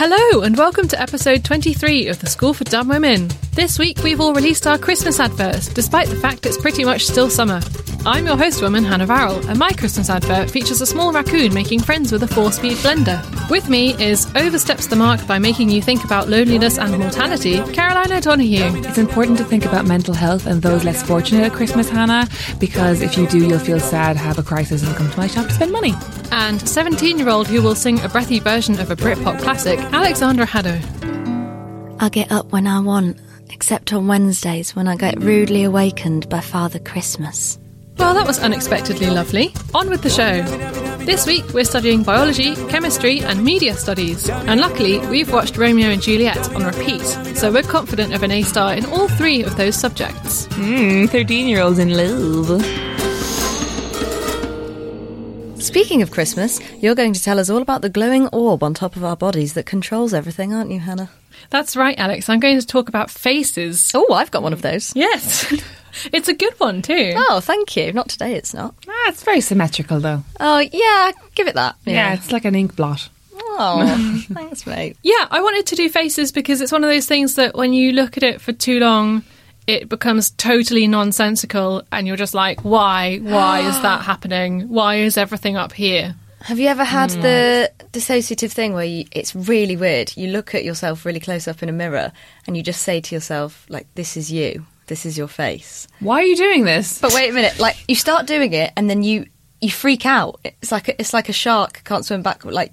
Hello, and welcome to episode 23 of the School for Dumb Women. This week, we've all released our Christmas adverts, despite the fact it's pretty much still summer. I'm your host woman, Hannah Varrall, and my Christmas advert features a small raccoon making friends with a four speed blender. With me is Oversteps the Mark by making you think about loneliness and mortality, Caroline O'Donoghue. It's important to think about mental health and those less fortunate at Christmas, Hannah, because if you do, you'll feel sad, have a crisis, and come to my shop to spend money. And 17 year old who will sing a breathy version of a Britpop classic, Alexandra Haddow. I get up when I want, except on Wednesdays when I get rudely awakened by Father Christmas. Well, that was unexpectedly lovely. On with the show. This week we're studying biology, chemistry, and media studies. And luckily, we've watched Romeo and Juliet on repeat, so we're confident of an A star in all three of those subjects. Mmm, 13 year olds in love. Speaking of Christmas, you're going to tell us all about the glowing orb on top of our bodies that controls everything, aren't you, Hannah? That's right, Alex. I'm going to talk about faces. Oh, I've got one of those. Yes. it's a good one, too. Oh, thank you. Not today, it's not. Ah, it's very symmetrical, though. Oh, yeah, give it that. Yeah, it's like an ink blot. Oh, thanks, mate. Yeah, I wanted to do faces because it's one of those things that when you look at it for too long, it becomes totally nonsensical and you're just like, why? Why is that happening? Why is everything up here? Have you ever had hmm. the dissociative thing where you, it's really weird? You look at yourself really close up in a mirror and you just say to yourself, like, this is you. This is your face. Why are you doing this? But wait a minute, like you start doing it and then you you freak out. It's like a, it's like a shark can't swim back. Like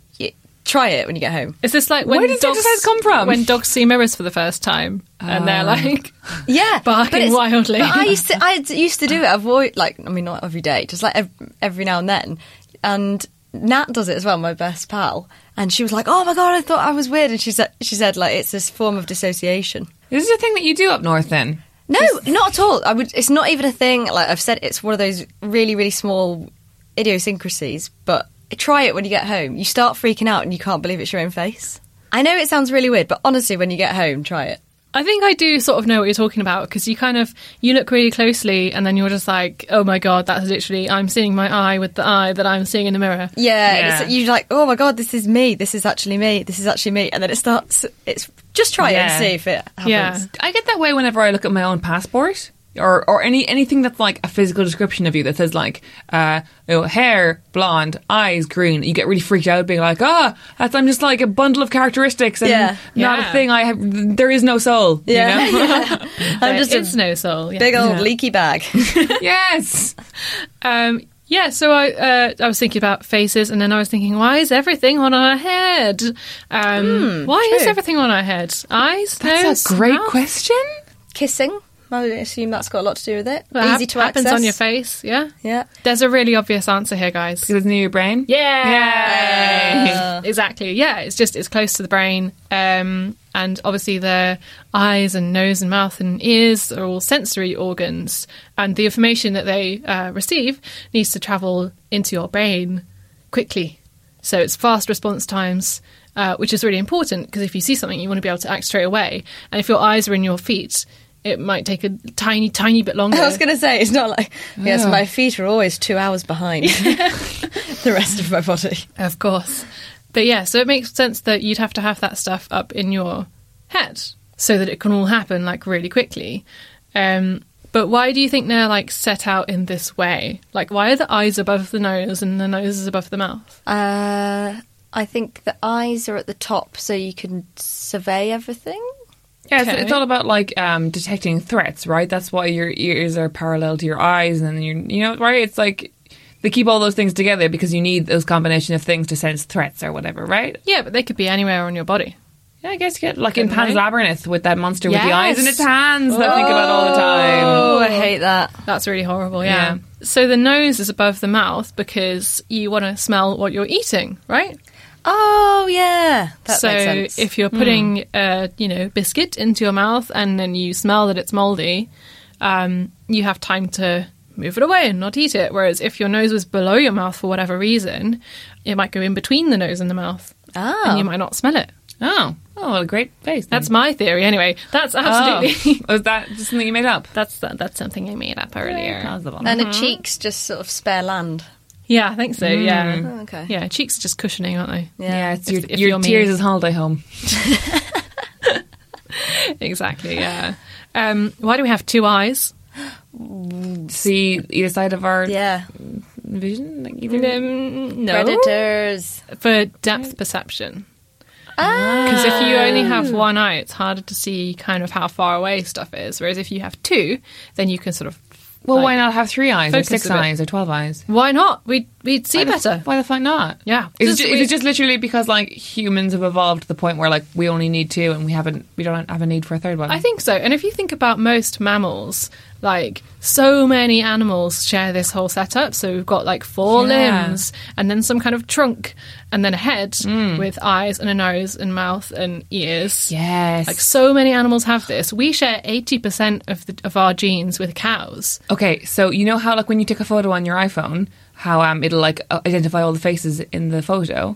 try it when you get home. Is this like when Where the dogs exercise come from? When dogs see mirrors for the first time and they're um, like, Yeah, Barking wildly. But I used to I used to do it. Avoid like I mean not every day, just like every, every now and then. And Nat does it as well, my best pal. And she was like, "Oh my god, I thought I was weird." And she said, "She said like it's this form of dissociation." Is this is a thing that you do up north, then. No, not at all. I would. It's not even a thing. Like I've said, it's one of those really, really small idiosyncrasies. But try it when you get home. You start freaking out and you can't believe it's your own face. I know it sounds really weird, but honestly, when you get home, try it. I think I do sort of know what you're talking about because you kind of you look really closely and then you're just like, oh my god, that's literally I'm seeing my eye with the eye that I'm seeing in the mirror. Yeah, Yeah. It's, you're like, oh my god, this is me. This is actually me. This is actually me. And then it starts. It's just try it and see if it happens. Yeah. I get that way whenever I look at my own passport. Or, or any anything that's like a physical description of you that says like uh, you know, hair blonde eyes green you get really freaked out being like ah that's I'm just like a bundle of characteristics and Yeah. not Yeah. a thing I have there is no soul Yeah. you know? I'm just is a no soul. Yeah. big old Yeah. leaky bag. yes Um, yeah, so I uh, I was thinking about faces, and then I was thinking, why is everything on our head? Um, why is everything on our head? Eyes, nose, that's a great mouth? question Kissing. I would assume that's got a lot to do with it. Well, Easy hap- to happens access. on your face. Yeah, Yeah. There's a really obvious answer here, guys. because it's near your brain Yeah, exactly. Yeah, it's just it's close to the brain, um, and obviously the eyes and nose and mouth and ears are all sensory organs, and the information that they uh, receive needs to travel into your brain quickly. So it's fast response times, uh, which is really important because if you see something, you want to be able to act straight away, and if your eyes are in your feet. It might take a tiny, tiny bit longer. I was going to say it's not like yes, my feet are always two hours behind the rest of my body. Of course. But yeah, so it makes sense that you'd have to have that stuff up in your head so that it can all happen like really quickly. Um, But why do you think they're like set out in this way? Like, why are the eyes above the nose and the nose is above the mouth? Uh, I think the eyes are at the top so you can survey everything. Yeah, it's, Okay. it's all about like um, detecting threats, right? That's why your ears are parallel to your eyes, and you you know, right? It's like they keep all those things together because you need those combination of things to sense threats or whatever, right? Yeah, but they could be anywhere on your body. Yeah, I guess you get like in Couldn't Pan's they? Labyrinth with that monster with the eyes in its hands that I think about all the time. Oh, I hate that. That's really horrible, yeah. Yeah. So the nose is above the mouth because you want to smell what you're eating, right? Oh, yeah. That so makes sense. if you're hmm. putting a you know biscuit into your mouth and then you smell that it's moldy, um, you have time to move it away and not eat it. Whereas if your nose was below your mouth for whatever reason, it might go in between the nose and the mouth, Oh. and you oh. might not smell it. Oh, oh, what a great face! That's my theory, anyway. That's oh. absolutely. Oh. Was that just something you made up? That's that's something I made up earlier. Plausible. and the mm-hmm. cheeks just sort of spare land. Yeah, I think so. Yeah, Oh, okay. yeah. Cheeks are just cushioning, aren't they? yeah, it's If- your, if your you're me. tears is holiday home. exactly. Yeah. Um, why do we have two eyes? See either side of our Yeah. vision, like either. Um, no, Predators. for depth perception. Ah. Because if you only have one eye, it's harder to see kind of how far away stuff is. Whereas if you have two, then you can sort of. Well, like, why not have three eyes or six eyes or twelve eyes? Why not? We'd, we'd see Why the- better. why the fuck not? Yeah. Is, Just it, ju- is it just literally because like humans have evolved to the point where like we only need two and we haven't we don't have a need for a third one? I think so. And if you think about most mammals, like so many animals share this whole setup. So we've got like four Yeah. limbs and then some kind of trunk and then a head Hmm. with eyes and a nose and mouth and ears. Yes. Like so many animals have this. We share 80% of the, of our genes with cows. okay, so you know how like when you take a photo on your iPhone, how um it'll like uh, identify all the faces in the photo.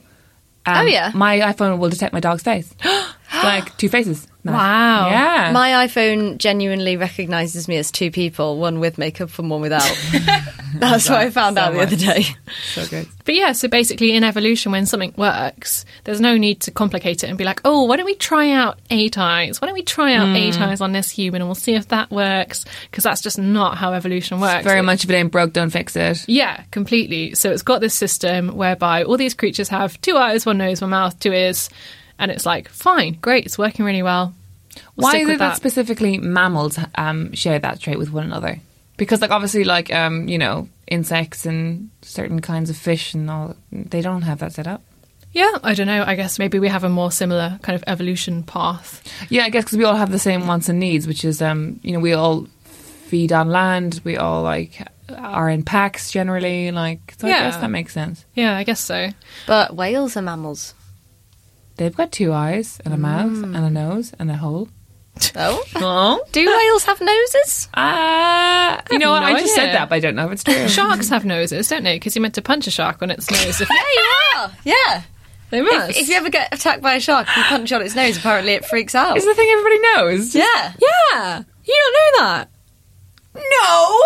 Um, Oh, yeah. My iPhone will detect my dog's face, like two faces. Wow. Yeah. My iPhone genuinely recognizes me as two people, one with makeup and one without. That's what I found so out the other day. so good. But yeah, so basically in evolution, when something works, there's no need to complicate it and be like, oh, why don't we try out eight eyes? Why don't we try out eight Hmm. eyes on this human and we'll see if that works? Because that's just not how evolution works. Very It- much if it ain't broke, don't fix it. Yeah, completely. So it's got this system whereby all these creatures have two eyes, one nose, one mouth, two ears. And it's like, fine, great, it's working really well. We'll Why stick is it that specifically mammals um, share that trait with one another? Because, like, obviously, like, um, you know, insects and certain kinds of fish and all, they don't have that set up. Yeah, I don't know. I guess maybe we have a more similar kind of evolution path. Yeah, I guess because we all have the same wants and needs, which is, um, you know, we all feed on land, we all, like, are in packs generally. Like, so I Yeah. guess that makes sense. Yeah, I guess so. But whales are mammals. They've got two eyes and a mouth Mm. and a nose and a hole. Oh? Oh. Do whales have noses? Ah, you know what? no I just idea. said that, but I don't know if it's true. Sharks have noses, don't they? Because you're meant to punch a shark on its nose. If Yeah, you are. Yeah. they must. If, if you ever get attacked by a shark, you punch on its nose. Apparently, it freaks out. Is the thing everybody knows? Yeah. yeah, you don't know that. No.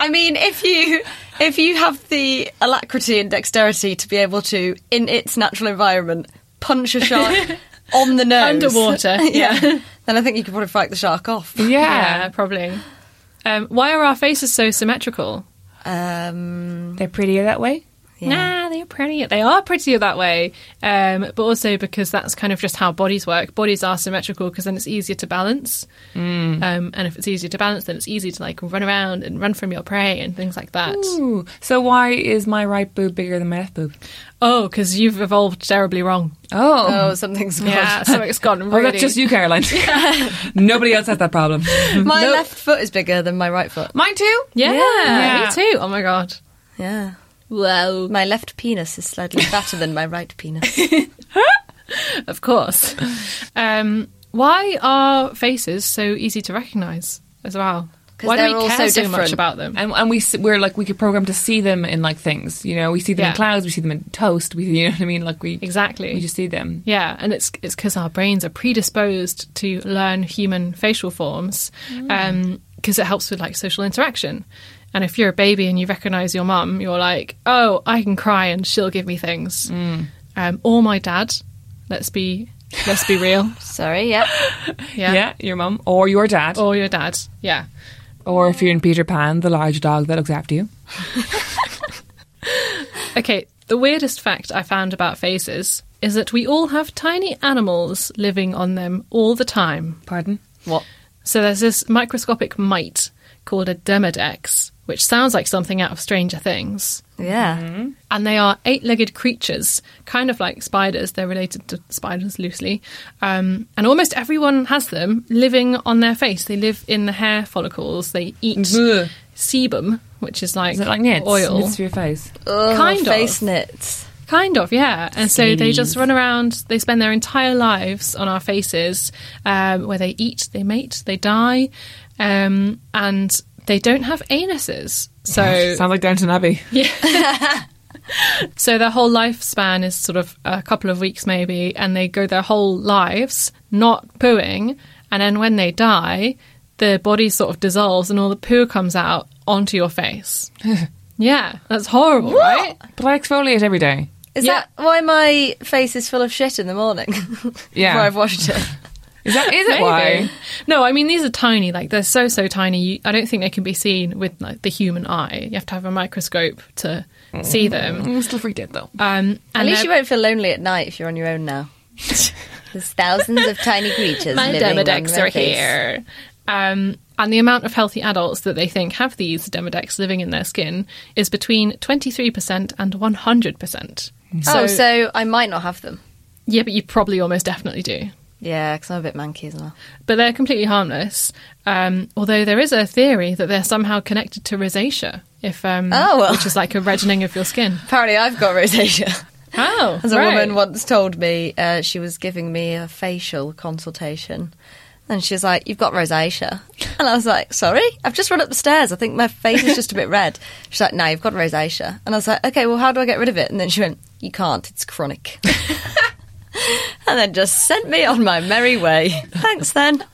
I mean, if you if you have the alacrity and dexterity to be able to, in its natural environment, punch a shark on the nose Underwater, yeah, yeah. then I think you could probably fight the shark off. Yeah. Yeah, probably. Um, why are our faces so symmetrical? Um, They're prettier that way. Yeah. Nah, they're pretty. They are prettier that way, um, but also because that's kind of just how bodies work. Bodies are symmetrical because then it's easier to balance, um, and if it's easier to balance, then it's easy to like run around and run from your prey and things like that. Ooh. So why is my right boob bigger than my left boob? Oh, because you've evolved terribly wrong. Oh. Oh, something's gone. Yeah, so it's gone Oh, that's just you, Caroline. Nobody else has that problem. My left foot is bigger than my right foot. Mine too. Yeah, Yeah. me too. Oh my god. Yeah. Wow. My left penis is slightly fatter than my right penis. Of course. Um, why are faces so easy to recognise as well? 'Cause Why do we care so so much about them? And, and we we're like we could program to see them in like things. You know, we see them Yeah. in clouds, we see them in toast. We you know what I mean? Like we Exactly. we just see them. Yeah, and it's it's because our brains are predisposed to learn human facial forms because it helps with like social interaction. And if you're a baby and you recognise your mum, you're like, oh, I can cry and she'll give me things. Um, or my dad. Let's be let's be real. Sorry, yeah. Yeah. Yeah, your mum or your dad. Or your dad. Yeah. Or if you're in Peter Pan, the large dog that looks after you. Okay, the weirdest fact I found about faces is that we all have tiny animals living on them all the time. Pardon? What? So there's this microscopic mite called a demodex, which sounds like something out of Stranger Things. Yeah. And they are eight legged creatures, kind of like spiders. They're related to spiders loosely. Um, and almost everyone has them living on their face. They live in the hair follicles. They eat Bleh. sebum, which is like, Is it like knits? oil. Knits for your face. Ugh, Kind of. face knits. Kind of, yeah. And so they just run around, they spend their entire lives on our faces, um, where they eat, they mate, they die, um, and they don't have anuses. So, Sounds like Downton Abbey. Yeah. so their whole lifespan is sort of a couple of weeks maybe, and they go their whole lives not pooing, and then when they die, the body sort of dissolves and all the poo comes out onto your face. yeah, that's horrible, right? But I exfoliate every day. Is Yeah. that why my face is full of shit in the morning? Yeah. Before I've washed it. Is that is it why? No, I mean these are tiny. Like they're so so tiny. You, I don't think they can be seen with like the human eye. You have to have a microscope to see them. I'm still freaked out though. Um, At least you they're- won't feel lonely at night if you're on your own now. There's thousands of tiny creatures my living on demodex are face. here. Um, and the amount of healthy adults that they think have these demodex living in their skin is between twenty three percent and one hundred percent. oh, so I might not have them. yeah, but you probably almost definitely do. Yeah, because I'm a bit manky as well. But they're completely harmless. Um, although there is a theory that they're somehow connected to rosacea, if um, Oh, well. which is like a reddening of your skin. Apparently, I've got rosacea. Oh, As a right. woman once told me, uh, she was giving me a facial consultation. And she was like, You've got rosacea. And I was like, Sorry? I've just run up the stairs. I think my face is just a bit red. She's like, No, you've got rosacea. And I was like, Okay, well, how do I get rid of it? And then she went, You can't. It's chronic. and then just sent me on my merry way. Thanks, then.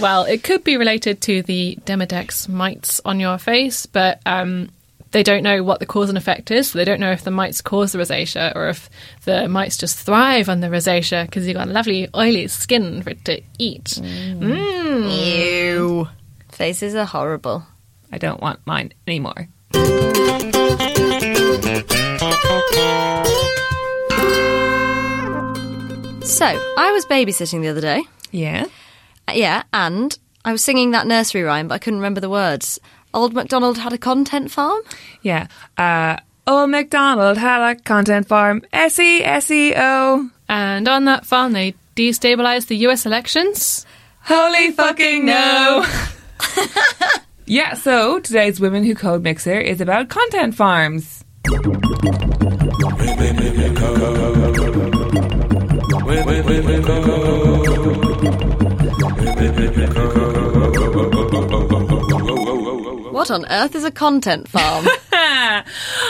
Well, it could be related to the Demodex mites on your face, but um, they don't know what the cause and effect is. So they don't know if the mites cause the rosacea or if the mites just thrive on the rosacea because you've got lovely oily skin for it to eat. Mm. Ew. Faces are horrible. I don't want mine anymore. So, I was babysitting the other day. Yeah. Uh, Yeah, and I was singing that nursery rhyme, but I couldn't remember the words. Old MacDonald had a content farm? Yeah. Uh Old MacDonald had a content farm. S E S E O. And on that farm, they destabilized the US elections. Holy fucking no! yeah, so today's Women Who Code Mixer is about content farms. What on earth is a content farm?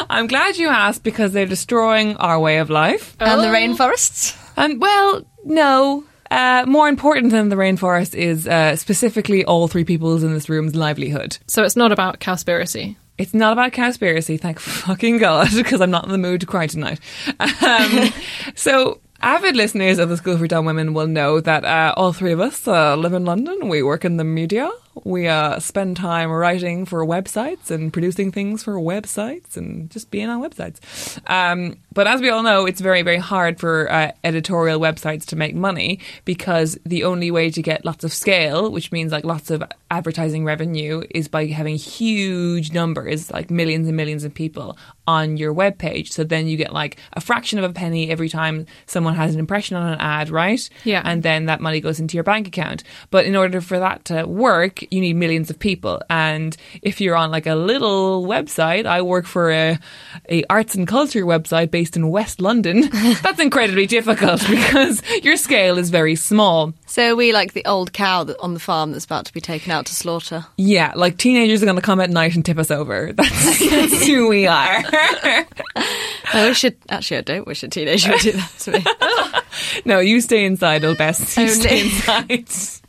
I'm glad you asked because they're destroying our way of life. and the rainforests? And well, no. Uh, more important than the rainforest is uh, specifically all three people's in this room's livelihood. So it's not about cowspiracy. It's not about conspiracy, thank fucking God, because I'm not in the mood to cry tonight. Um, so, avid listeners of the School for Dumb Women will know that uh, all three of us uh, live in London. We work in the media. We uh, spend time writing for websites and producing things for websites and just being on websites. Um, but as we all know, it's very, very hard for uh, editorial websites to make money because the only way to get lots of scale, which means like lots of advertising revenue, is by having huge numbers, like millions and millions of people on your webpage. So then you get like a fraction of a penny every time someone has an impression on an ad, right? Yeah. And then that money goes into your bank account. But in order for that to work, you need millions of people. And if you're on like a little website, I work for a, a arts and culture website based in West London. That's incredibly difficult because your scale is very small. So are we like the old cow that, on the farm that's about to be taken out to slaughter? Yeah, like teenagers are going to come at night and tip us over. That's, that's who we are. I wish it. Actually, I don't wish a teenager would do that to me. no, you stay inside, old best. You stay inside.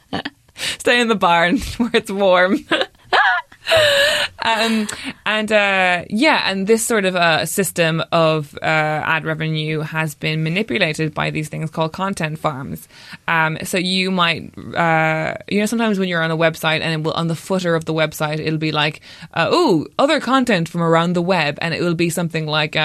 Stay in the barn where it's warm. um, and uh, yeah, and this sort of uh, system of uh, ad revenue has been manipulated by these things called content farms. Um, so you might, uh, you know, sometimes when you're on a website and it will, on the footer of the website, it'll be like, uh, oh, other content from around the web, and it will be something like.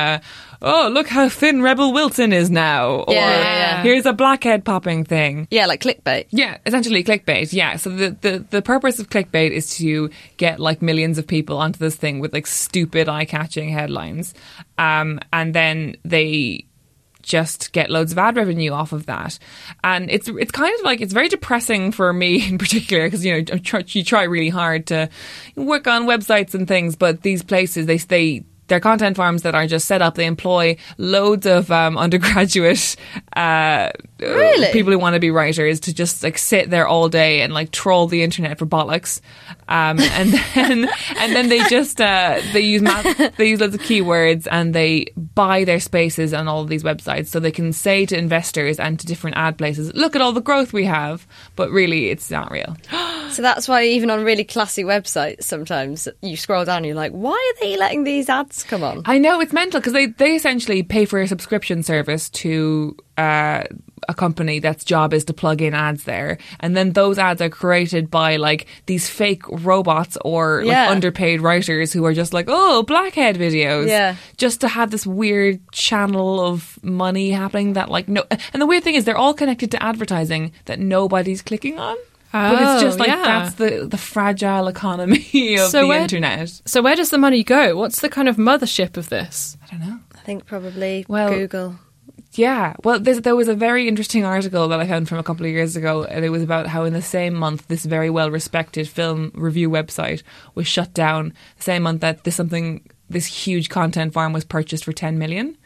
Oh, look how thin Rebel Wilson is now. Or Yeah, yeah, yeah. here's a blackhead popping thing. Yeah, like clickbait. Yeah, essentially clickbait. Yeah. So the, the, the purpose of clickbait is to get like millions of people onto this thing with like stupid eye catching headlines. Um, and then they just get loads of ad revenue off of that. And it's it's kind of like it's very depressing for me in particular because you know you try really hard to work on websites and things, but these places they they they're content farms that are just set up. They employ loads of um, undergraduate uh, Really? people who want to be writers to just like sit there all day and like troll the internet for bollocks, um, and then and then they just uh, they use math, they use loads of keywords and they buy their spaces on all of these websites so they can say to investors and to different ad places, look at all the growth we have, but really it's not real. So that's why even on really classy websites, sometimes you scroll down and you're like, why are they letting these ads come on? I know it's mental because they, they essentially pay for a subscription service to uh, a company that's job is to plug in ads there, and then those ads are created by like these fake robots or like Yeah. underpaid writers who are just like, oh, blackhead videos, Yeah. just to have this weird channel of money happening that like no. And the weird thing is they're all connected to advertising that nobody's clicking on. But it's just Oh, like yeah. that's the the fragile economy of So the where- internet. So where does the money go? What's the kind of mothership of this? I don't know. I think probably Well- Google. Yeah, well, there's, there was a very interesting article that I found from a couple of years ago, and it was about how in the same month this very well respected film review website was shut down. The same month that this something this huge content farm was purchased for ten million,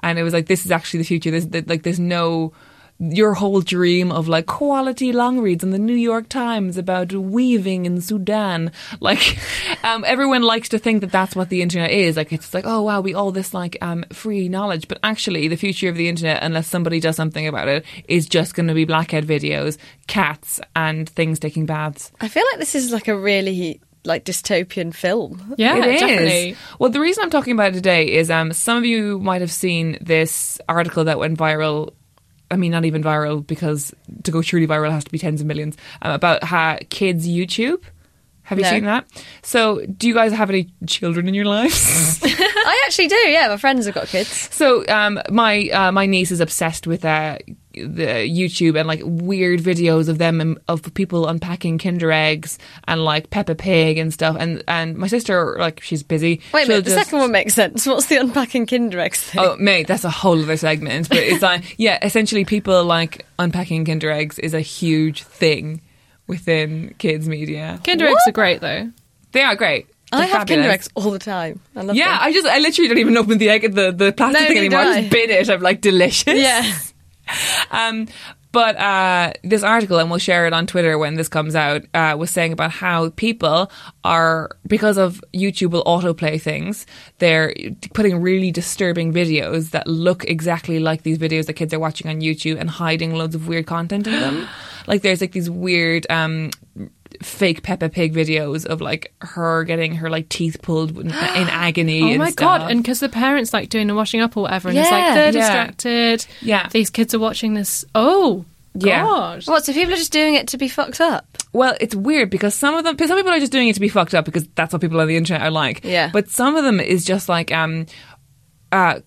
and it was like this is actually the future. There's that- like there's no your whole dream of like quality long reads in the New York Times about weaving in Sudan. Like, um, everyone likes to think that that's what the internet is. Like, it's like, oh wow, we all this like um, free knowledge. But actually, the future of the internet, unless somebody does something about it, is just going to be blackhead videos, cats, and things taking baths. I feel like this is like a really like dystopian film. Yeah, It is. definitely. Well, the reason I'm talking about it today is um, some of you might have seen this article that went viral. I mean, not even viral because to go truly viral has to be tens of millions um, about how kids YouTube. Have you No. seen that? So, do you guys have any children in your lives? I actually do. Yeah, my friends have got kids. So um, my uh, my niece is obsessed with uh, the YouTube and like weird videos of them and of people unpacking Kinder eggs and like Peppa Pig and stuff. And and my sister like she's busy. Wait a She'll minute, the second one makes sense. What's the unpacking Kinder eggs thing? Oh, mate, that's a whole other segment. But it's like, yeah, essentially, people like unpacking Kinder eggs is a huge thing within kids' media. Kinder eggs are great though. They are great. I They're have Kinder eggs all the time. I love them. Yeah, them. I just, I literally don't even open the egg, the the plastic No, thing neither anymore. I do I. just bin it. I'm like delicious. yeah. Um, but uh, this article, and we'll share it on Twitter when this comes out, uh, was saying about how people are, because of YouTube will autoplay things, they're putting really disturbing videos that look exactly like these videos that kids are watching on YouTube and hiding loads of weird content in them. like there's like these weird. Um, fake Peppa Pig videos of like her getting her like teeth pulled in, in agony Oh and my stuff. god! And because the parents like doing the washing up or whatever, and it's like they're Yeah. distracted. Yeah. these kids are watching this. Oh Yeah. god! What? So people are just doing it to be fucked up? Well, it's weird because some of them, some people are just doing it to be fucked up because that's what people on the internet are like. Yeah. But some of them is just like, um, uh,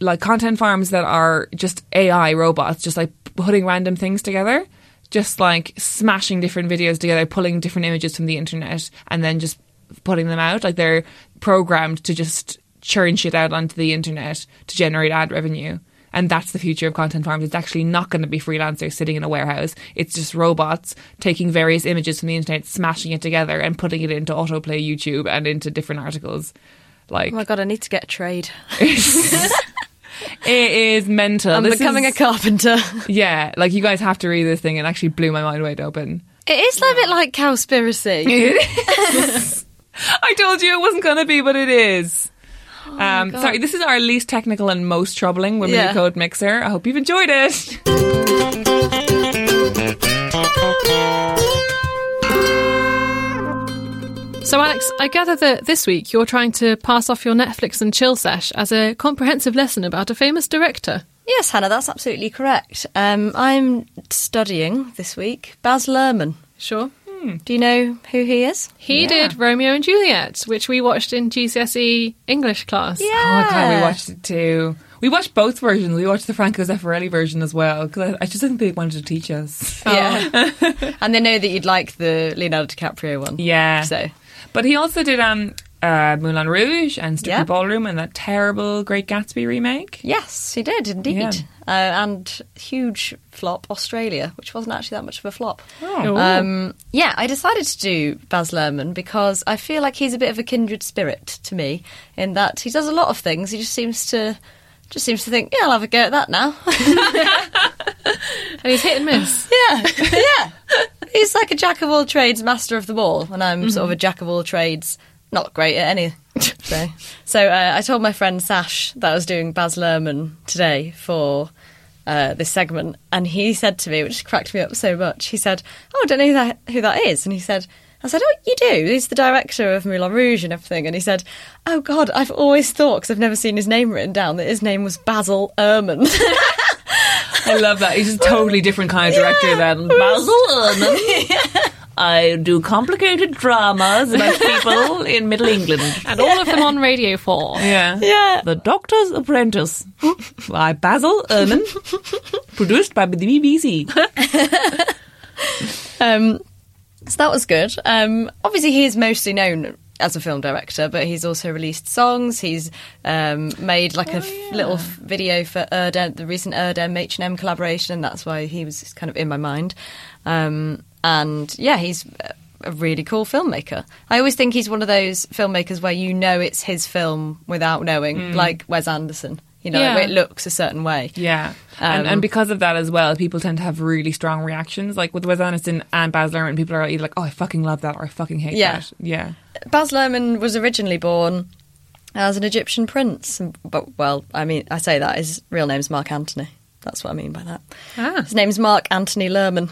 like content farms that are just AI robots, just like putting random things together, just like smashing different videos together, pulling different images from the internet, and then just putting them out. Like they're programmed to just churn shit out onto the internet to generate ad revenue. And that's the future of content farms. It's actually not going to be freelancers sitting in a warehouse. It's just robots taking various images from the internet, smashing it together, and putting it into autoplay YouTube and into different articles. Like Oh my god, I need to get a trade. it is mental. I'm This becoming is- a carpenter. Yeah, like you guys have to read this thing. It actually blew my mind wide open. It is a bit like cowspiracy. I told you it wasn't going to be, but it is. Oh um, sorry, this is our least technical and most troubling Women Who Yeah. Code mixer. I hope you've enjoyed it. So, Alex, I gather that this week you're trying to pass off your Netflix and chill sesh as a comprehensive lesson about a famous director. Yes, Hannah, that's absolutely correct. Um, I'm studying this week Baz Luhrmann. Sure. Do you know who he is? He did Romeo and Juliet, which we watched in GCSE English class. Yeah. Oh god, we watched it too. We watched both versions. We watched the Franco Zeffirelli version as well because I, I just didn't think they wanted to teach us. Yeah. and they know that you'd like the Leonardo DiCaprio one. Yeah. So, But he also did um uh, Moulin Rouge and Strictly Yeah. Ballroom and that terrible Great Gatsby remake. yes, he did indeed. Yeah. Uh, and huge flop, Australia, which wasn't actually that much of a flop. Oh. Um, yeah, I decided to do Baz Luhrmann because I feel like he's a bit of a kindred spirit to me in that he does a lot of things. He just seems to just seems to think, yeah, I'll have a go at that now. And he's hit and miss. yeah, yeah. He's like a jack of all trades, master of them all, and I'm sort of a jack of all trades, not great at any. So, so uh, I told my friend Sash that I was doing Baz Luhrmann today for uh, this segment, and he said to me, which cracked me up so much, he said, "Oh, I don't know who that, who that is," and he said. I said, "Oh, you do. He's the director of Moulin Rouge and everything." And he said, "Oh God, I've always thought because I've never seen his name written down that his name was Basil Ehrman." I love that. He's a totally different kind of director than Basil Luhrmann. I do complicated dramas about people in Middle England. And all of them on Radio 4. Yeah. yeah, The Doctor's Apprentice by Basil Ehrman, produced by the BBC. Um, so that was good. Um, obviously, he is mostly known as a film director, but he's also released songs. He's um, made like a f- little f- video for Erdem, the recent Erdem H&M collaboration, and that's why he was kind of in my mind. Um, and yeah, he's a- a really cool filmmaker. I always think he's one of those filmmakers where you know it's his film without knowing, like Wes Anderson. You know, Yeah. it looks a certain way. Yeah. and, Um, and because of that as well, people tend to have really strong reactions. Like with Wes Anderson and Baz Luhrmann, people are either like, oh, I fucking love that or I fucking hate Yeah. that. Yeah. Baz Luhrmann was originally born as an Egyptian prince, but well, I mean, I say that his real name's Mark Antony. That's what I mean by that. Ah. His name's Mark Antony Luhrmann.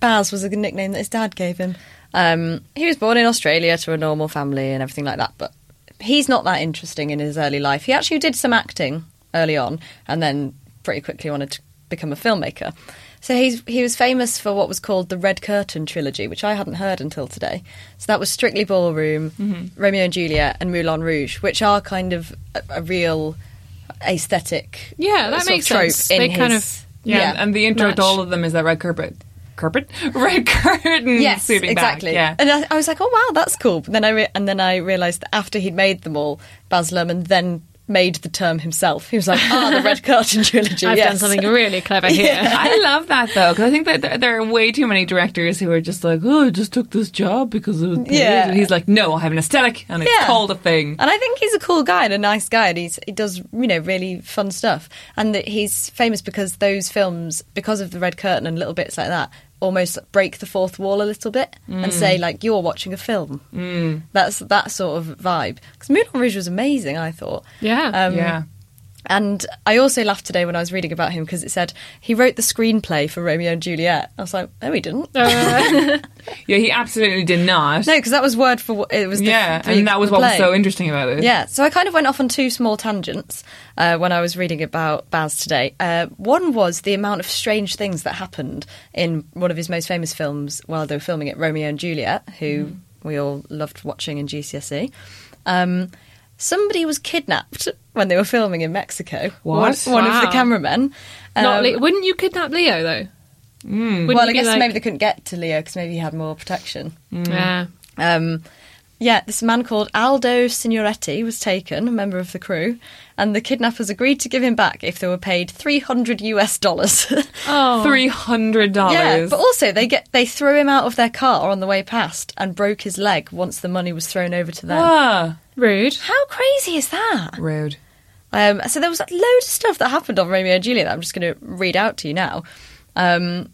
Baz was a nickname that his dad gave him. Um, he was born in Australia to a normal family and everything like that, but he's not that interesting in his early life. He actually did some acting early on, and then pretty quickly wanted to become a filmmaker. So he's he was famous for what was called the Red Curtain trilogy, which I hadn't heard until today. So that was Strictly Ballroom, mm-hmm. Romeo and Juliet, and Moulin Rouge, which are kind of a, a real aesthetic. Yeah, that makes trope sense. In They kind of- Yeah. And, and the intro Match. to all of them is that red carpet. Carpet? Red curtain Yes, sweeping exactly. back. Yeah. And I, I was like, oh wow, that's cool. But then I re- and then I realised that after he'd made them all, Baz Luhrmann then made the term himself. He was like, ah, the Red Curtain trilogy. I've yes. done something really clever here. I love that though because I think that there, there are way too many directors who are just like, oh, I just took this job because it was paid. Yeah. And he's like, no, I have an aesthetic and it's Yeah. called a thing. And I think he's a cool guy and a nice guy, and he's, he does you know really fun stuff. And that he's famous because those films, because of the red curtain and little bits like that, almost break the fourth wall a little bit and say like you're watching a film. Mm. That's that sort of vibe. Because Moulin Rouge was amazing, I thought. Yeah. Um, yeah. And I also laughed today when I was reading about him because it said he wrote the screenplay for Romeo and Juliet. I was like, no, he didn't. Yeah, he absolutely did not. No, because that was word for it was. The, yeah, and that was what was so interesting about it. Yeah, so I kind of went off on two small tangents uh, when I was reading about Baz today. Uh, one was the amount of strange things that happened in one of his most famous films while they were filming it, Romeo and Juliet, who we all loved watching in GCSE. Um, somebody was kidnapped when they were filming in Mexico. What? One, one of the Wow. cameramen. Not Um, Le- wouldn't you kidnap Leo though? Wouldn't well, I guess like- maybe they couldn't get to Leo because maybe he had more protection. Yeah. Um, yeah, this man called Aldo Signoretti was taken, a member of the crew, and the kidnappers agreed to give him back if they were paid 300 US dollars. Oh. Three hundred yeah, but also they get they threw him out of their car on the way past and broke his leg once the money was thrown over to them. ah, Rude. How crazy is that? rude. Um, so there was like, loads of stuff that happened on Romeo and Juliet that I'm just going to read out to you now. Um,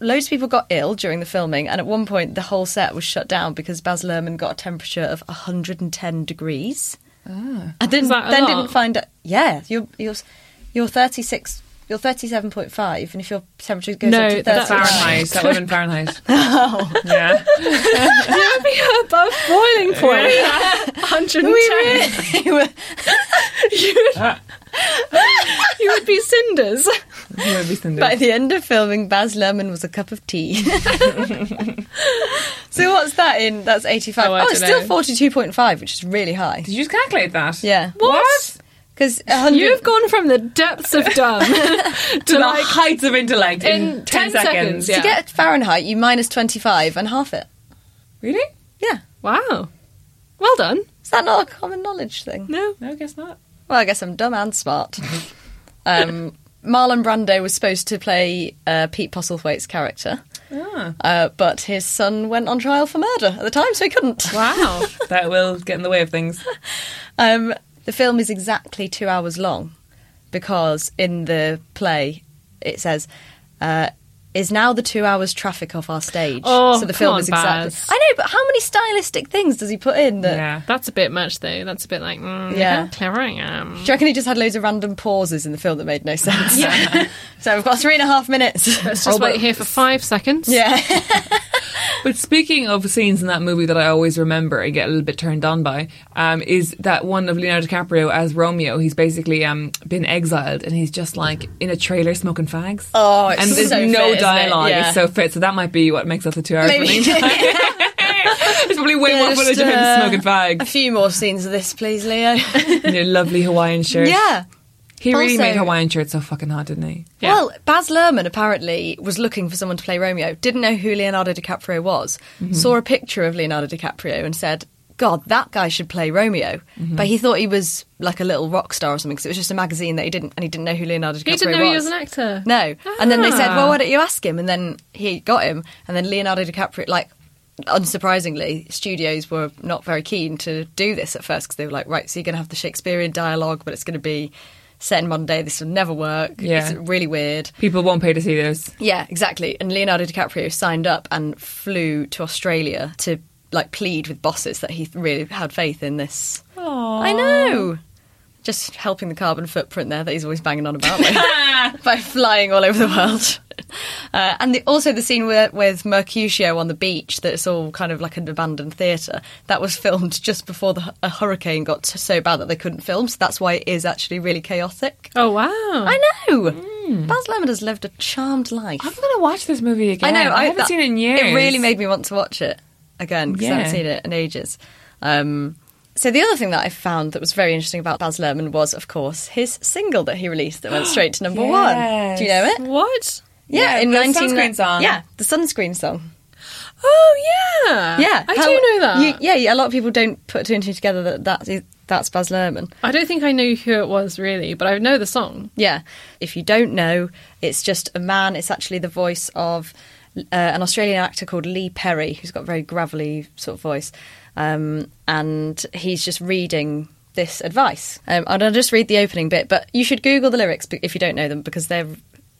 loads of people got ill during the filming, and at one point the whole set was shut down because Baz Luhrmann got a temperature of 110 degrees. I didn't that a then lot? didn't find it. Yeah, you're you're you're 36 you're 37.5, and if your temperature goes No, up to that's 39, Fahrenheit. that would have been Fahrenheit. Oh. Yeah. You'd be above boiling point. 110. we really- you, would, ah. you would be cinders. You would be Cindy. By the end of filming, Baz Luhrmann was a cup of tea. so what's that in? That's 85. Oh, Oh, I it's don't still 42.5, which is really high. Did you just calculate that? Yeah. What? Because You've gone from the depths of dumb To to the like heights of intellect in, in 10, 10 seconds, yeah. to get Fahrenheit, you minus 25 and half it. Really? Yeah. wow. Well done. Is that not a common knowledge thing? No. No, I guess not. Well, I guess I'm dumb and smart. um, Marlon Brando was supposed to play uh, Pete Postlethwaite's character, Ah, uh, but his son went on trial for murder at the time, so he couldn't. Wow. that will get in the way of things. Um, the film is exactly two hours long because in the play it says, uh, is now the two hours traffic off our stage. Oh, so the film on, is exactly. Baz. I know, but how many stylistic things does he put in that. Yeah. That's a bit much, though. That's a bit like, mm, Yeah. clever I am. Do you reckon he just had loads of random pauses in the film that made no sense? Yeah. so we've got three and a half minutes. Let's just wait here for five seconds. yeah. But speaking of scenes in that movie that I always remember and get a little bit turned on by, um, is that one of Leonardo DiCaprio as Romeo. He's basically um, been exiled and he's just like in a trailer smoking fags. Oh, it's and there's so no fit, isn't it? dialogue. Yeah. It's so fit. So that might be what makes up the two hours Maybe. It's probably way more Yeah, footage of him uh, smoking fags. A few more scenes of this, please, Leo. in a lovely Hawaiian shirt. yeah. He really Also- made Hawaiian shirts so fucking hot, didn't he? Yeah. Well, Baz Luhrmann apparently was looking for someone to play Romeo, didn't know who Leonardo DiCaprio was, Mm-hmm. saw a picture of Leonardo DiCaprio and said, God, that guy should play Romeo. Mm-hmm. But he thought he was like a little rock star or something because it was just a magazine that he didn't, and he didn't know who Leonardo DiCaprio was. He didn't know was. he was an actor. No. And then they said, Ah. well, why don't you ask him? And then he got him. And then Leonardo DiCaprio, like, unsurprisingly, studios were not very keen to do this at first because they were like, right, so you're going to have the Shakespearean dialogue, but it's going to be set in modern day. This will never work. Yeah. It's really weird. People won't pay to see this. Yeah, exactly. And Leonardo DiCaprio signed up and flew to Australia to like plead with bosses that he really had faith in this. I know. Just helping the carbon footprint there that he's always banging on about by, by flying all over the world. Uh, and the, also the scene with, with Mercutio on the beach that's all kind of like an abandoned theatre that was filmed just before the, a hurricane got so bad that they couldn't film. So that's why it is actually really chaotic. Oh, wow. I know. Baz Luhrmann has lived a charmed life. I'm going to watch this movie again. I know. I, haven't that- seen it in years. It really made me want to watch it again because I haven't seen it in ages. Um, so the other thing that I found that was very interesting about Baz Luhrmann was, of course, his single that he released that went straight to number one. Do you know it? What? Yeah, in the 19 sunscreen song. Yeah, the sunscreen song. Oh, yeah. Yeah, I How- do know that. You, yeah, yeah, a lot of people don't put two and two together that that's, that's Baz Luhrmann. I don't think I knew who it was really, but I know the song. Yeah. If you don't know, it's just a man. It's actually the voice of uh, an Australian actor called Lee Perry, who's got a very gravelly sort of voice. Um, and he's just reading this advice. Um, and I'll just read the opening bit, but you should Google the lyrics if you don't know them because they're.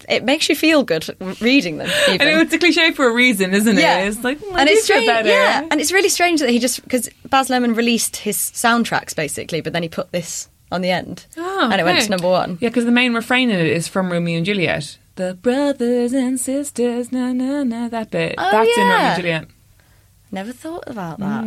It makes you feel good reading them. And even. it's a cliche for a reason, isn't it? Yeah. It's like, mm, I and it's strange, yeah, and it's really strange that he just because Baz Luhrmann released his soundtracks basically, but then he put this on the end, Oh, and it went to number one. Yeah, because the main refrain in it is from Romeo and Juliet. The brothers and sisters, na na na, that bit. Oh, That's in Romeo yeah. and Juliet. Never thought about that.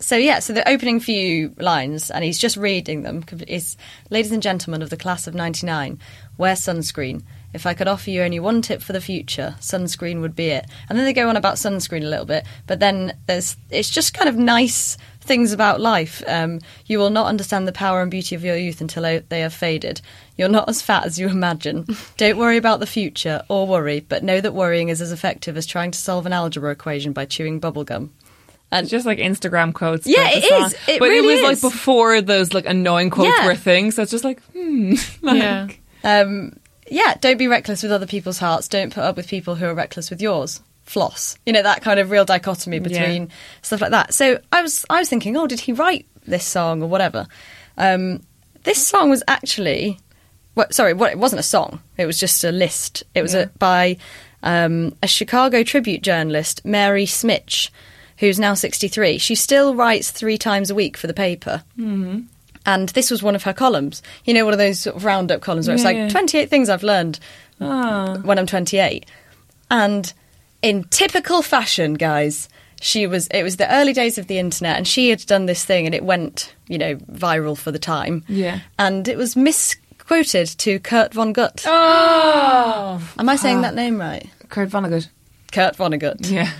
So yeah, so the opening few lines, and he's just reading them. Is ladies and gentlemen of the class of '99, wear sunscreen. If I could offer you only one tip for the future, sunscreen would be it. And then they go on about sunscreen a little bit, but then there's it's just kind of nice things about life. Um, you will not understand the power and beauty of your youth until they- have faded. You're not as fat as you imagine. Don't worry about the future or worry, but know that worrying is as effective as trying to solve an algebra equation by chewing bubblegum. And It's just like Instagram quotes. Yeah, it is. it song. is. It but really it was is. like before those like annoying quotes Yeah. were things. So it's just like, hmm. like, Yeah. Um, yeah, don't be reckless with other people's hearts. Don't put up with people who are reckless with yours. Floss. You know that kind of real dichotomy between stuff like that. So I was I was thinking, oh, did he write this song or whatever? Um, this song was actually, what, sorry, what it wasn't a song. It was just a list. It was a, by um, a Chicago Tribune journalist, Mary Schmich, who's now sixty three. She still writes three times a week for the paper. And this was one of her columns. You know, one of those sort of roundup columns where it's Yeah, yeah. like 28 things I've learned Ah. when I'm 28. And in typical fashion, guys, she was it was the early days of the internet and she had done this thing and it went, you know, viral for the time. Yeah. And it was misquoted to Kurt Vonnegut. Oh, Am I saying that name right? Kurt Vonnegut. Kurt Vonnegut. Yeah.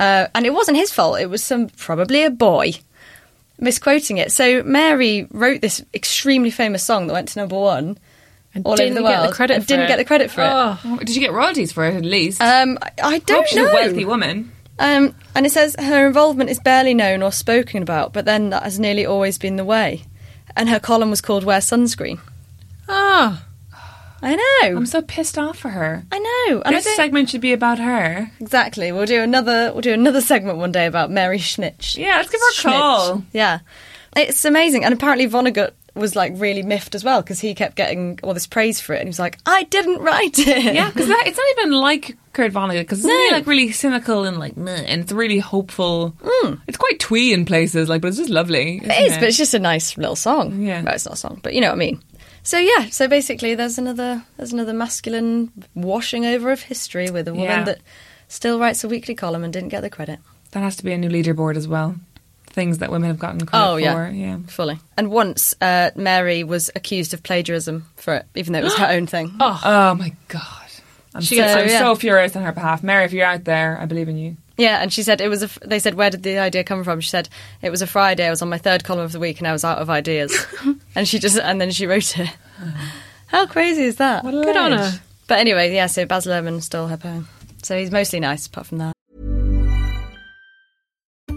Uh, and it wasn't his fault. It was some probably a boy misquoting it. So Mary wrote this extremely famous song that went to number one And all over didn't the get the world. credit and for didn't it. get the credit for it. Oh. Did you get royalties for it at least? Um, I, don't she's know. a wealthy woman. Um, and it says her involvement is barely known or spoken about, but then that has nearly always been the way. And her column was called "Wear Sunscreen." Ah. I know. I'm so pissed off for her. I know. And This don't- segment should be about her. exactly. We'll do another. We'll do another segment one day about Mary Schmich. Yeah, let's give her a Schnitch. call. Yeah, it's amazing. And apparently Vonnegut was like really miffed as well because he kept getting all this praise for it, and he was like, "I didn't write it." Yeah, because it's not even like Kurt Vonnegut because it's No. really like really cynical and like meh, and it's really hopeful. Mm. It's quite twee in places, like, but it's just lovely. It is, but it's just a nice little song. Yeah. well, it's not a song, but you know what I mean. So yeah, so basically, there's another there's another masculine washing over of history with a woman Yeah. that still writes a weekly column and didn't get the credit. that has to be a new leaderboard as well. Things that women have gotten credit Oh yeah, for. Yeah. fully. And once uh, Mary was accused of plagiarism for it, even though it was her own thing. Oh my god. I'm, She so, gets- I'm yeah. so furious on her behalf. Mary, if you're out there, I believe in you. Yeah, and she said it was. A, they said, "Where did the idea come from?" She said, "It was a Friday. I was on my third column of the week, and I was out of ideas." and she just and then she wrote it. How crazy is that? Good on her. But anyway, yeah. So Baz Luhrmann stole her poem. So he's mostly nice, apart from that.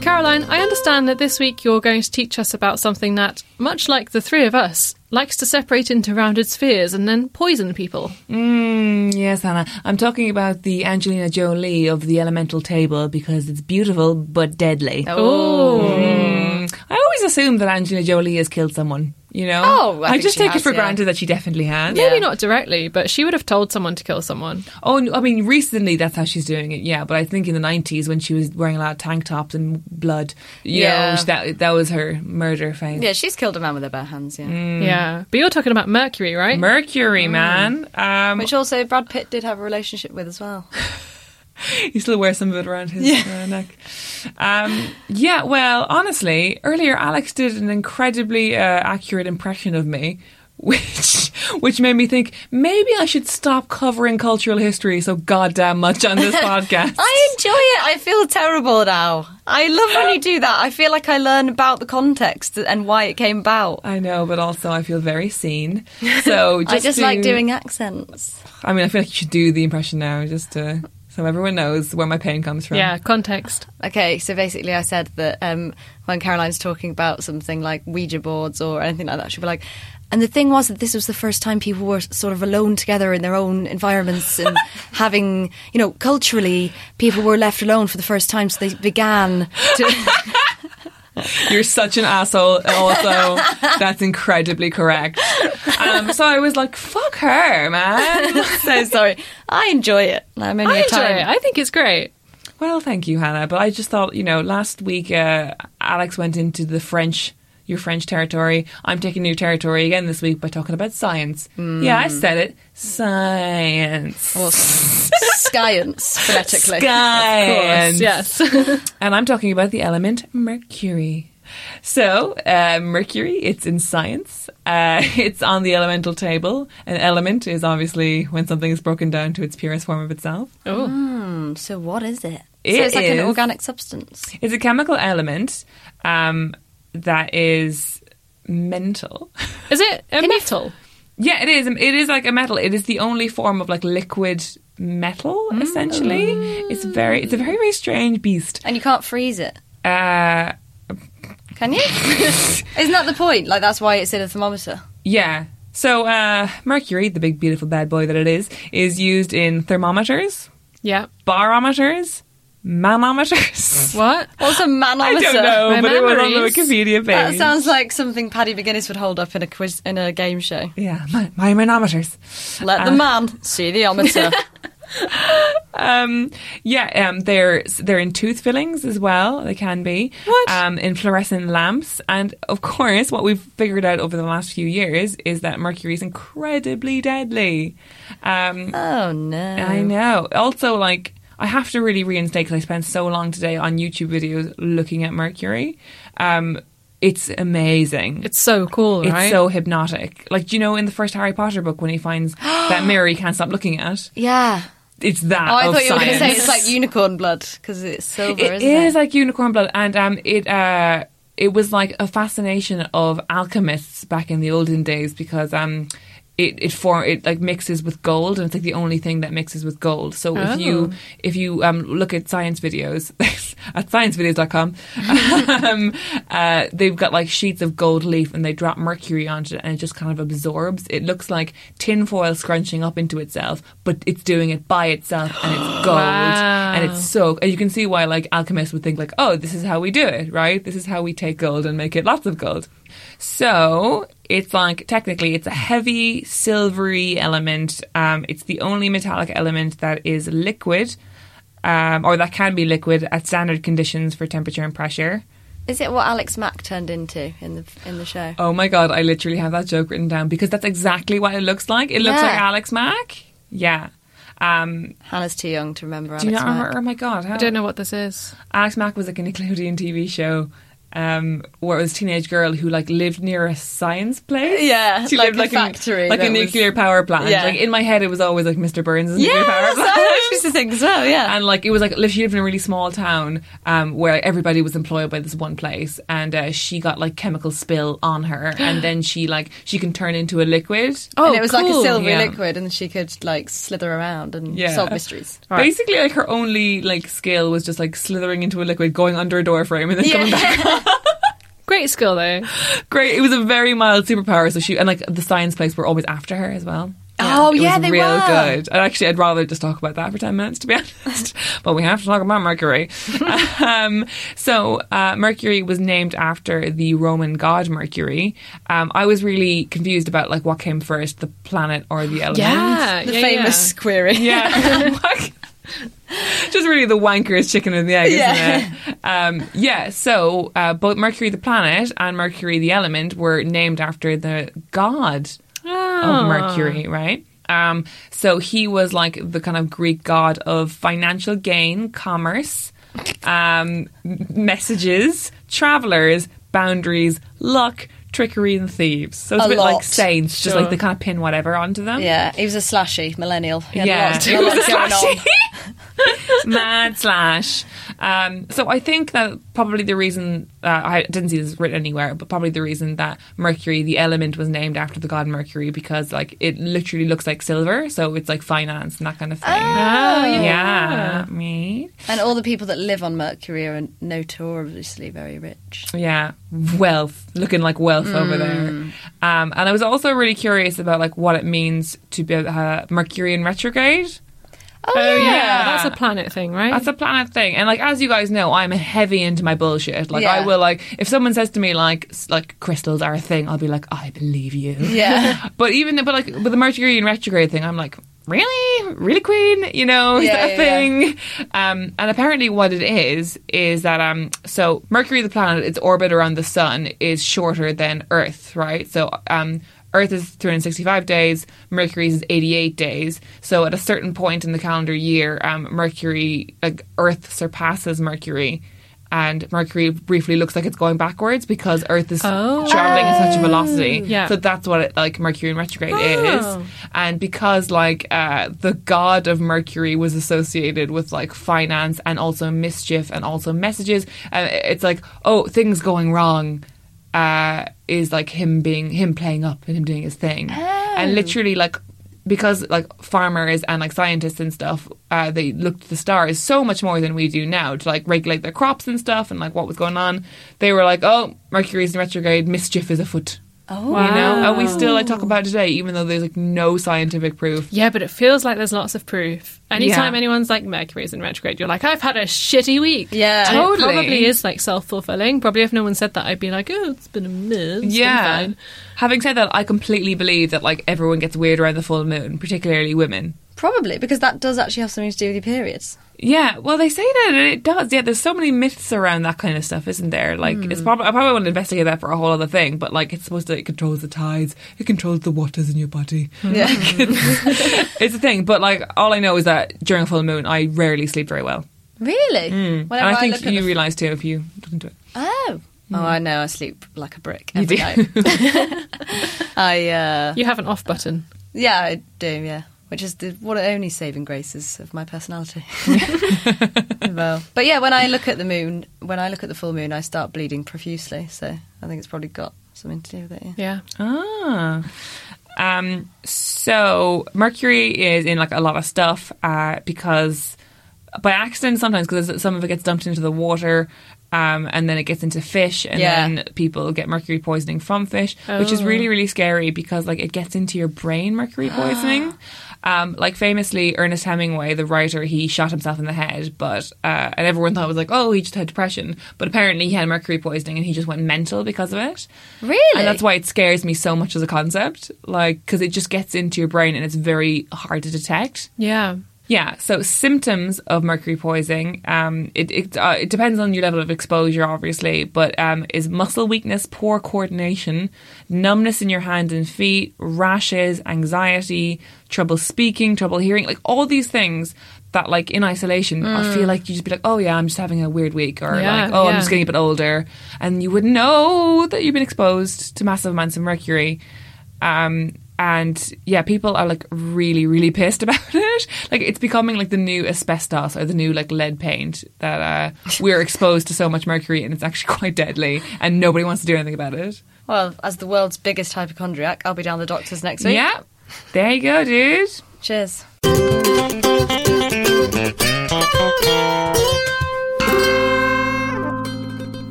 Caroline, I understand that this week you're going to teach us about something that, much like the three of us, likes to separate into rounded spheres and then poison people. Mm, yes, Hannah. I'm talking about the Angelina Jolie of the elemental table because it's beautiful but deadly. Oh. Mm. I always assume that Angelina Jolie has killed someone. You know? Oh, I think just she take has, it for yeah. granted that she definitely has. Maybe not directly, but she would have told someone to kill someone. Oh, I mean, recently that's how she's doing it. Yeah, but I think in the nineties when she was wearing a lot of tank tops and blood, you Yeah. know, that that was her murder phase. Yeah, she's killed a man with her bare hands. Yeah, Yeah. But you're talking about Mercury, right? Mercury, man. Um, which also Brad Pitt did have a relationship with as well. he still wears some of it around his uh, neck. Um, yeah, well, honestly, earlier Alex did an incredibly uh, accurate impression of me, which which made me think maybe I should stop covering cultural history so goddamn much on this podcast. I enjoy it. I feel terrible now. I love when you do that. I feel like I learn about the context and why it came about. I know, but also I feel very seen. So just I just to- like doing accents. I mean, I feel like you should do the impression now, just to so everyone knows where my pain comes from. Yeah, context. Okay, so basically, I said that um, when Caroline's talking about something like Ouija boards or anything like that, she'll be like, and the thing was that this was the first time people were sort of alone together in their own environments and having, you know, culturally, people were left alone for the first time, so they began to. You're such an asshole. Also, that's incredibly correct. Um, so I was like, "Fuck her, man." so sorry. I enjoy it. I'm only I enjoy time. it. I think it's great. Well, thank you, Hannah. But I just thought, you know, last week uh, Alex went into the French, your French territory. I'm taking new territory again this week by talking about science. Yeah, I said it. Science. Well, science, phonetically. Science. Yes. And I'm talking about the element mercury. So, uh, mercury, it's in science. Uh, it's on the elemental table. An element is obviously when something is broken down to its purest form of itself. Hmm, so what is it? It so it's like an organic substance. It's a chemical element um, that is mental. Is it a metal? yeah, it is. It is like a metal. It is the only form of like liquid metal. Essentially, it's very. It's a very very strange beast. And you can't freeze it. Uh, Can you? Isn't that the point? Like, that's why it's in a thermometer. yeah. So uh, mercury, the big beautiful bad boy that it is, is used in thermometers, Yeah. barometers, manometers. What? What's a manometer? I don't know, My but it was on the. Wikipedia page. That sounds like something Paddy McGuinness would hold up in a quiz in a game show. yeah, my, my manometers. Let the man see the ometer. Um, yeah, um, they're they're in tooth fillings as well. They can be What? um, in fluorescent lamps, and of course, what we've figured out over the last few years is that mercury is incredibly deadly. Um, oh no! I know. Also, like I have to really reinstate because I spent so long today on YouTube videos looking at mercury. Um, it's amazing. It's so cool, It's so hypnotic. Like, do you know in the first Harry Potter book when he finds that mirror he can't stop looking at? Yeah. It's that. Oh, I thought you were going to say it's like unicorn blood because it's silver, It isn't it? is like unicorn blood, and um, it uh, it was like a fascination of alchemists back in the olden days because um, it it form it like mixes with gold, and it's like the only thing that mixes with gold. So if you if you um look at science videos at sciencevideos.com, um, uh, they've got like sheets of gold leaf, and they drop mercury onto it, and it just kind of absorbs. It looks like tinfoil scrunching up into itself, but it's doing it by itself, and it's gold, and it's so. And you can see why like alchemists would think like, oh, this is how we do it, right? This is how we take gold and make it lots of gold. So it's like technically it's a heavy silvery element. Um, it's the only metallic element that is liquid, um, or that can be liquid at standard conditions for temperature and pressure. Is it what Alex Mack turned into in the in the show? Oh my god, I literally have that joke written down because that's exactly what it looks like. It looks Yeah. like Alex Mack. Yeah. Um, Hannah's too young to remember. do you Alex not remember? Mack. Oh my god, how, I don't know what this is. Alex Mack was like a Nickelodeon TV show um, where it was a teenage girl who like lived near a science place. Yeah, she like lived a like factory in, like a that was- nuclear power plant. Yeah. Like in my head, it was always like Mr. Burns' Yeah, nuclear power plant. what I used to think as well. Yeah, And like it was like li- she lived in a really small town um, where everybody was employed by this one place, and uh, she got like chemical spill on her, and then she like she can turn into a liquid. Oh, and it was like a silvery Yeah. liquid, and she could like slither around and Yeah. solve mysteries. Basically, like her only like skill was just like slithering into a liquid, going under a door frame, and then coming back. Great skill though. Great. It was a very mild superpower. So she and like the science place were always after her as well. Oh, it yeah, was they real were. good. And actually, I'd rather just talk about that for ten minutes, to be honest. but we have to talk about Mercury. um, so uh, Mercury was named after the Roman god Mercury. Um, I was really confused about like what came first, the planet or the element. Yeah, The yeah, famous query. Yeah. Just really the wanker's chicken and the egg, Yeah. isn't it? Um, yeah, so uh, both Mercury the planet and Mercury the element were named after the god of Mercury, right? Um, so he was like the kind of Greek god of financial gain, commerce, um, messages, travelers, boundaries, luck, trickery, and thieves. So it's a, A bit like lot. saints, just Sure. like they kind of pin whatever onto them. Yeah, he was a slashy millennial. He Yeah, a lot, he was a slashy. Mad slash. Um, so I think that probably the reason uh, I didn't see this written anywhere, but probably the reason that Mercury, the element, was named after the god Mercury because like it literally looks like silver, so it's like finance and that kind of thing. Oh, yeah, me. And all the people that live on Mercury are notoriously very rich. Yeah, wealth, looking like wealth over there. Um, and I was also really curious about like what it means to be uh, Mercury in retrograde. Oh yeah, that's a planet thing, right? That's a planet thing, and like as you guys know, I'm heavy into my bullshit. Like I will like if someone says to me like like crystals are a thing, I'll be like I believe you. Yeah. but even but like with the Mercury and retrograde thing, I'm like really, really, Queen, you know, is Yeah, that a yeah, thing? Um, and apparently, what it is is that um, so Mercury, the planet, its orbit around the sun is shorter than Earth, right? So um. Earth is 365 days, Mercury's is 88 days. So at a certain point in the calendar year, um, Mercury, like Earth surpasses Mercury, and Mercury briefly looks like it's going backwards because Earth is Oh. traveling at such a velocity. Yeah. So that's what it, like Mercury in retrograde Oh. is. And because like uh, the god of Mercury was associated with like finance and also mischief and also messages, uh, it's like oh things going wrong uh, is like him being him playing up and him doing his thing, and literally like because like farmers and like scientists and stuff, uh, they looked at the stars so much more than we do now to like regulate their crops and stuff and like what was going on. They were like, oh, Mercury's in retrograde, mischief is afoot. Oh, You know, and we still like talk about it today, even though there's like no scientific proof. Yeah, but it feels like there's lots of proof. Anytime Yeah. anyone's like Mercury's in retrograde, you're like, I've had a shitty week. Yeah. And Totally. It probably is like self fulfilling. Probably if no one said that, I'd be like, oh, it's been a minute. Yeah. fine. Having said that, I completely believe that like everyone gets weird around the full moon, particularly women. Probably, because that does actually have something to do with your periods. Yeah, well, they say that and it does. Yeah, there's so many myths around that kind of stuff, isn't there? Like, it's hmm. probably I probably want to investigate that for a whole other thing. But like, it's supposed to it controls the tides, it controls the waters in your body. Hmm. Yeah. it's, it's a thing. But like, all I know is that during a full moon, I rarely sleep very well. really? Hmm. and Whenever I think look at you the- realise too if you look into it. Oh. Oh, I know. I sleep like a brick You do. night. I, uh, You have an off button. yeah, I do, yeah. Which is the one of the only saving graces of my personality. well, but yeah, when I look at the moon, when I look at the full moon, I start bleeding profusely. So I think it's probably got something to do with it. Yeah. Yeah. Ah. Um, so Mercury is in like a lot of stuff uh, because by accident sometimes because some of it gets dumped into the water. Um, and then it gets into fish, and Yeah. then people get mercury poisoning from fish, which is really, really scary because like it gets into your brain. Mercury poisoning, um, like famously Ernest Hemingway, the writer, he shot himself in the head, but uh, and everyone thought it was like, oh, he just had depression, but apparently he had mercury poisoning and he just went mental because of it. Really? And that's why it scares me so much as a concept, like because it just gets into your brain and it's very hard to detect. Yeah. Yeah, so symptoms of mercury poisoning, um, it it, uh, it depends on your level of exposure, obviously, but um, is muscle weakness, poor coordination, numbness in your hands and feet, rashes, anxiety, trouble speaking, trouble hearing, like all these things that, like in isolation, I feel like you just be like, oh yeah, I'm just having a weird week, or Yeah, like, oh, I'm just getting a bit older, and you wouldn't know that you've been exposed to massive amounts of mercury. Um, and yeah, people are like really, really pissed about it. Like it's becoming like the new asbestos or the new like lead paint that uh, we're exposed to so much mercury and it's actually quite deadly and nobody wants to do anything about it. Well, as the world's biggest hypochondriac, I'll be down the doctors next week. Yeah, there you go, dude. Cheers.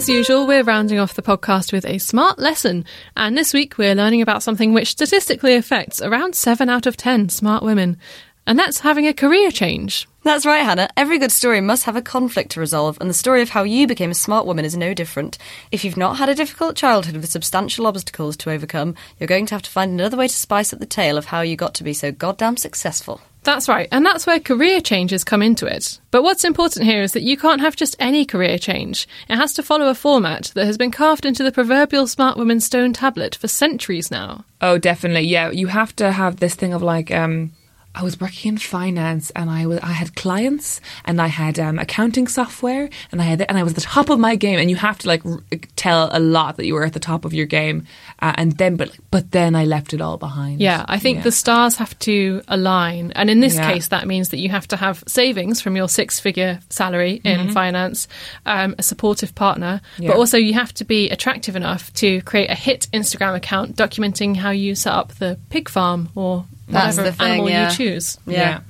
As usual, we're rounding off the podcast with a smart lesson. And this week, we're learning about something which statistically affects around 7 out of 10 smart women. And that's having a career change. That's right, Hannah. Every good story must have a conflict to resolve, and the story of how you became a smart woman is no different. If you've not had a difficult childhood with substantial obstacles to overcome, you're going to have to find another way to spice up the tale of how you got to be so goddamn successful. That's right, and that's where career changes come into it. But what's important here is that you can't have just any career change. It has to follow a format that has been carved into the proverbial smart woman stone tablet for centuries now. Oh, definitely. Yeah, you have to have this thing of like, um, I was working in finance and I was I had clients and I had um, accounting software and I had and I was at the top of my game and you have to like r- tell a lot that you were at the top of your game uh, and then but but then I left it all behind. Yeah, I think Yeah. the stars have to align. And in this Yeah. case, that means that you have to have savings from your six figure salary in finance, um, a supportive partner, Mm-hmm. Yeah. but also you have to be attractive enough to create a hit Instagram account documenting how you set up the pig farm or That's whatever the thing, animal yeah. you choose. Yeah.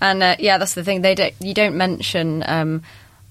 And uh, yeah, that's the thing. They don't. You don't mention. Um,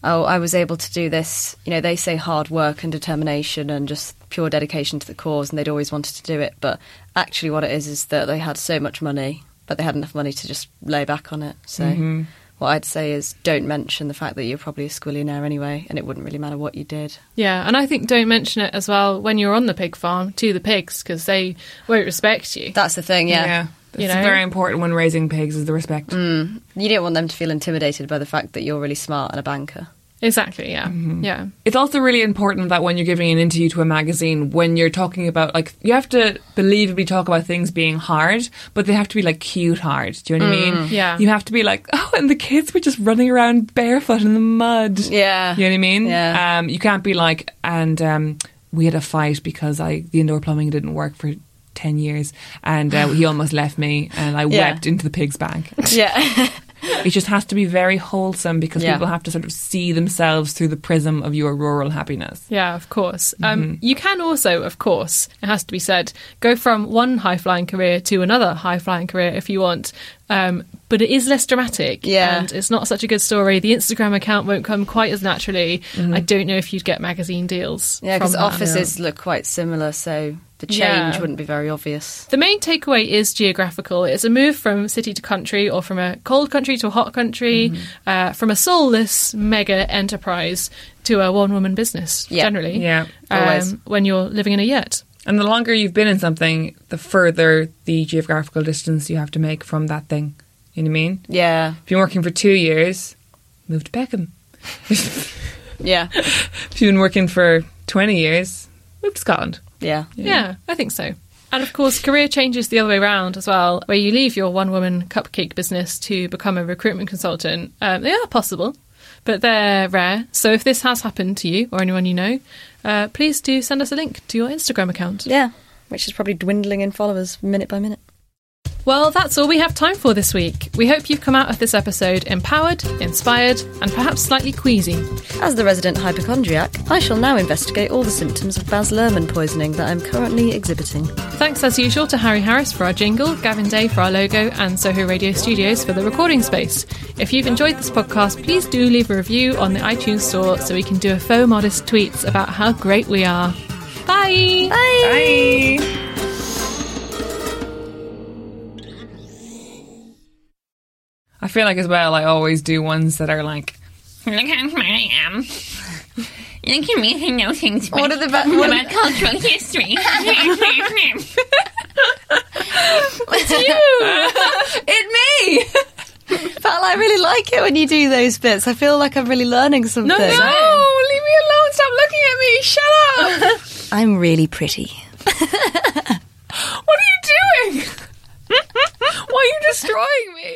oh, I was able to do this. You know, they say hard work and determination and just pure dedication to the cause, and they'd always wanted to do it. But actually, what it is is that they had so much money, but they had enough money to just lay back on it. So. Mm-hmm. What I'd say is don't mention the fact that you're probably a squillionaire anyway, and it wouldn't really matter what you did. Yeah, and I think don't mention it as well when you're on the pig farm to the pigs because they won't respect you. That's the thing, yeah. yeah. That's You know? very important when raising pigs is the respect. You don't want them to feel intimidated by the fact that you're really smart and a banker. Exactly, yeah. Mm-hmm. Yeah. It's also really important that when you're giving an interview to a magazine, when you're talking about like you have to believably talk about things being hard, but they have to be like cute hard. Do you know what I mean? yeah. You have to be like, oh, and the kids were just running around barefoot in the mud. Yeah. You know what I mean? Yeah. Um, you can't be like, and um, we had a fight because I the indoor plumbing didn't work for. 10 years and uh, he almost left me and I Yeah. wept into the pig's bag. Yeah. It just has to be very wholesome because Yeah. people have to sort of see themselves through the prism of your rural happiness. Yeah, of course. Um, Mm-hmm. you can also, of course, it has to be said, go from one high flying career to another high flying career if you want. Um, but it is less dramatic. Yeah. And it's not such a good story. The Instagram account won't come quite as naturally. I don't know if you'd get magazine deals. Mm-hmm. Yeah, because from that. offices look quite similar, so the change Yeah. wouldn't be very obvious. The main takeaway is geographical. It's a move from city to country or from a cold country to a hot country, Mm-hmm. uh, from a soulless mega enterprise to a one woman business, Yeah. generally. Yeah. Um, when you're living in a yurt. And the longer you've been in something, the further the geographical distance you have to make from that thing. You know what I mean? Yeah, If you're working for two years, move to Peckham. yeah, if you've been working for 20 years, move to Scotland. yeah. Yeah, I think so. And of course, career changes the other way around as well, where you leave your one woman cupcake business to become a recruitment consultant. Um, they are possible, but they're rare. So if this has happened to you or anyone you know, uh, please do send us a link to your Instagram account. Yeah, which is probably dwindling in followers minute by minute. Well, that's all we have time for this week. We hope you've come out of this episode empowered, inspired, and perhaps slightly queasy. As the resident hypochondriac, I shall now investigate all the symptoms of Baz Luhrmann poisoning that I'm currently exhibiting. Thanks as usual to Harry Harris for our jingle, Gavin Day for our logo, and Soho Radio Studios for the recording space. If you've enjoyed this podcast, please do leave a review on the iTunes store so we can do a faux modest tweets about how great we are. Bye! Bye. I feel like as well, I always do ones that are like, Look how smart I am. Look at me, I know things What are the ba- what are about cultural history. You, "it me." But I really like it when you do those bits. I feel like I'm really learning something. No, No, leave me alone. Stop looking at me. Shut up. I'm really pretty. what are you doing? Why are you destroying me?